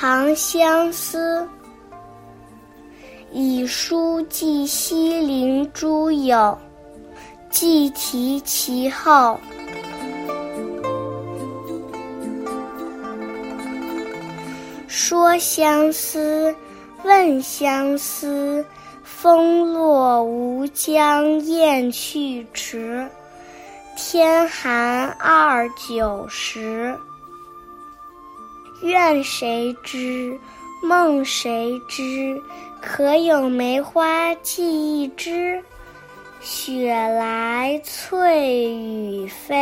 长相思》以书寄西陵诸友，寄题其后。说相思，问相思，风落吴江雁去迟。天寒二九时。愿谁知？梦谁知？可有梅花寄一枝？雪来翠羽飞。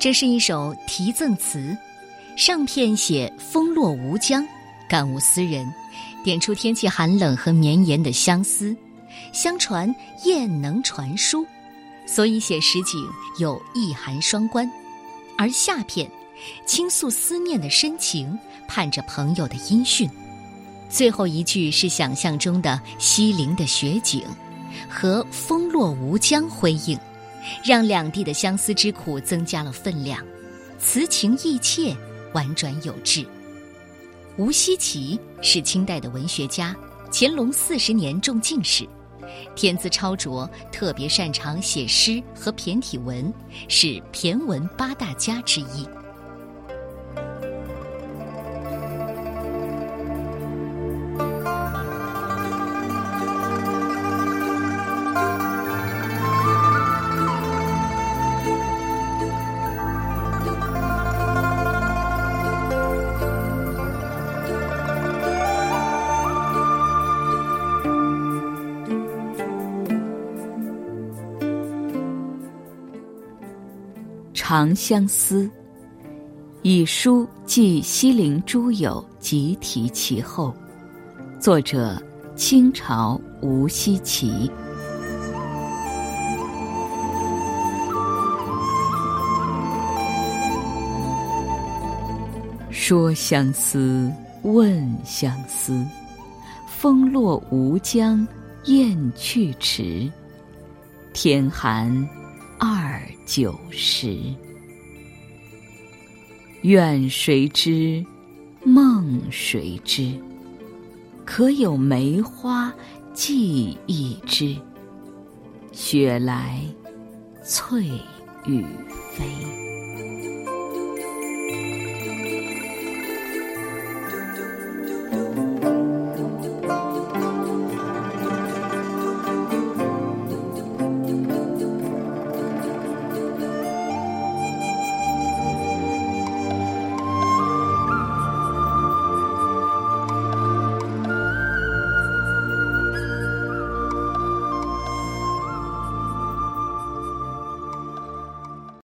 这是一首题赠词，上片写风落吴江，感悟思人，点出天气寒冷和绵延的相思。相传雁能传书，所以写实景有意寒双关。而下片倾诉思念的深情，盼着朋友的音讯。最后一句是想象中的西陵的雪景，和风落吴江辉映。让两地的相思之苦增加了分量，词情意切，婉转有致。吴锡奇是清代的文学家，乾隆四十年中进士，天资超卓，特别擅长写诗和骈体文，是骈文八大家之一。长相思，以书寄西陵诸友，集题其后。作者：清朝吴锡奇。说相思，问相思，风落吴江雁去迟。天寒。九十，愿谁知？梦谁知？可有梅花寄一枝？雪来翠羽飞。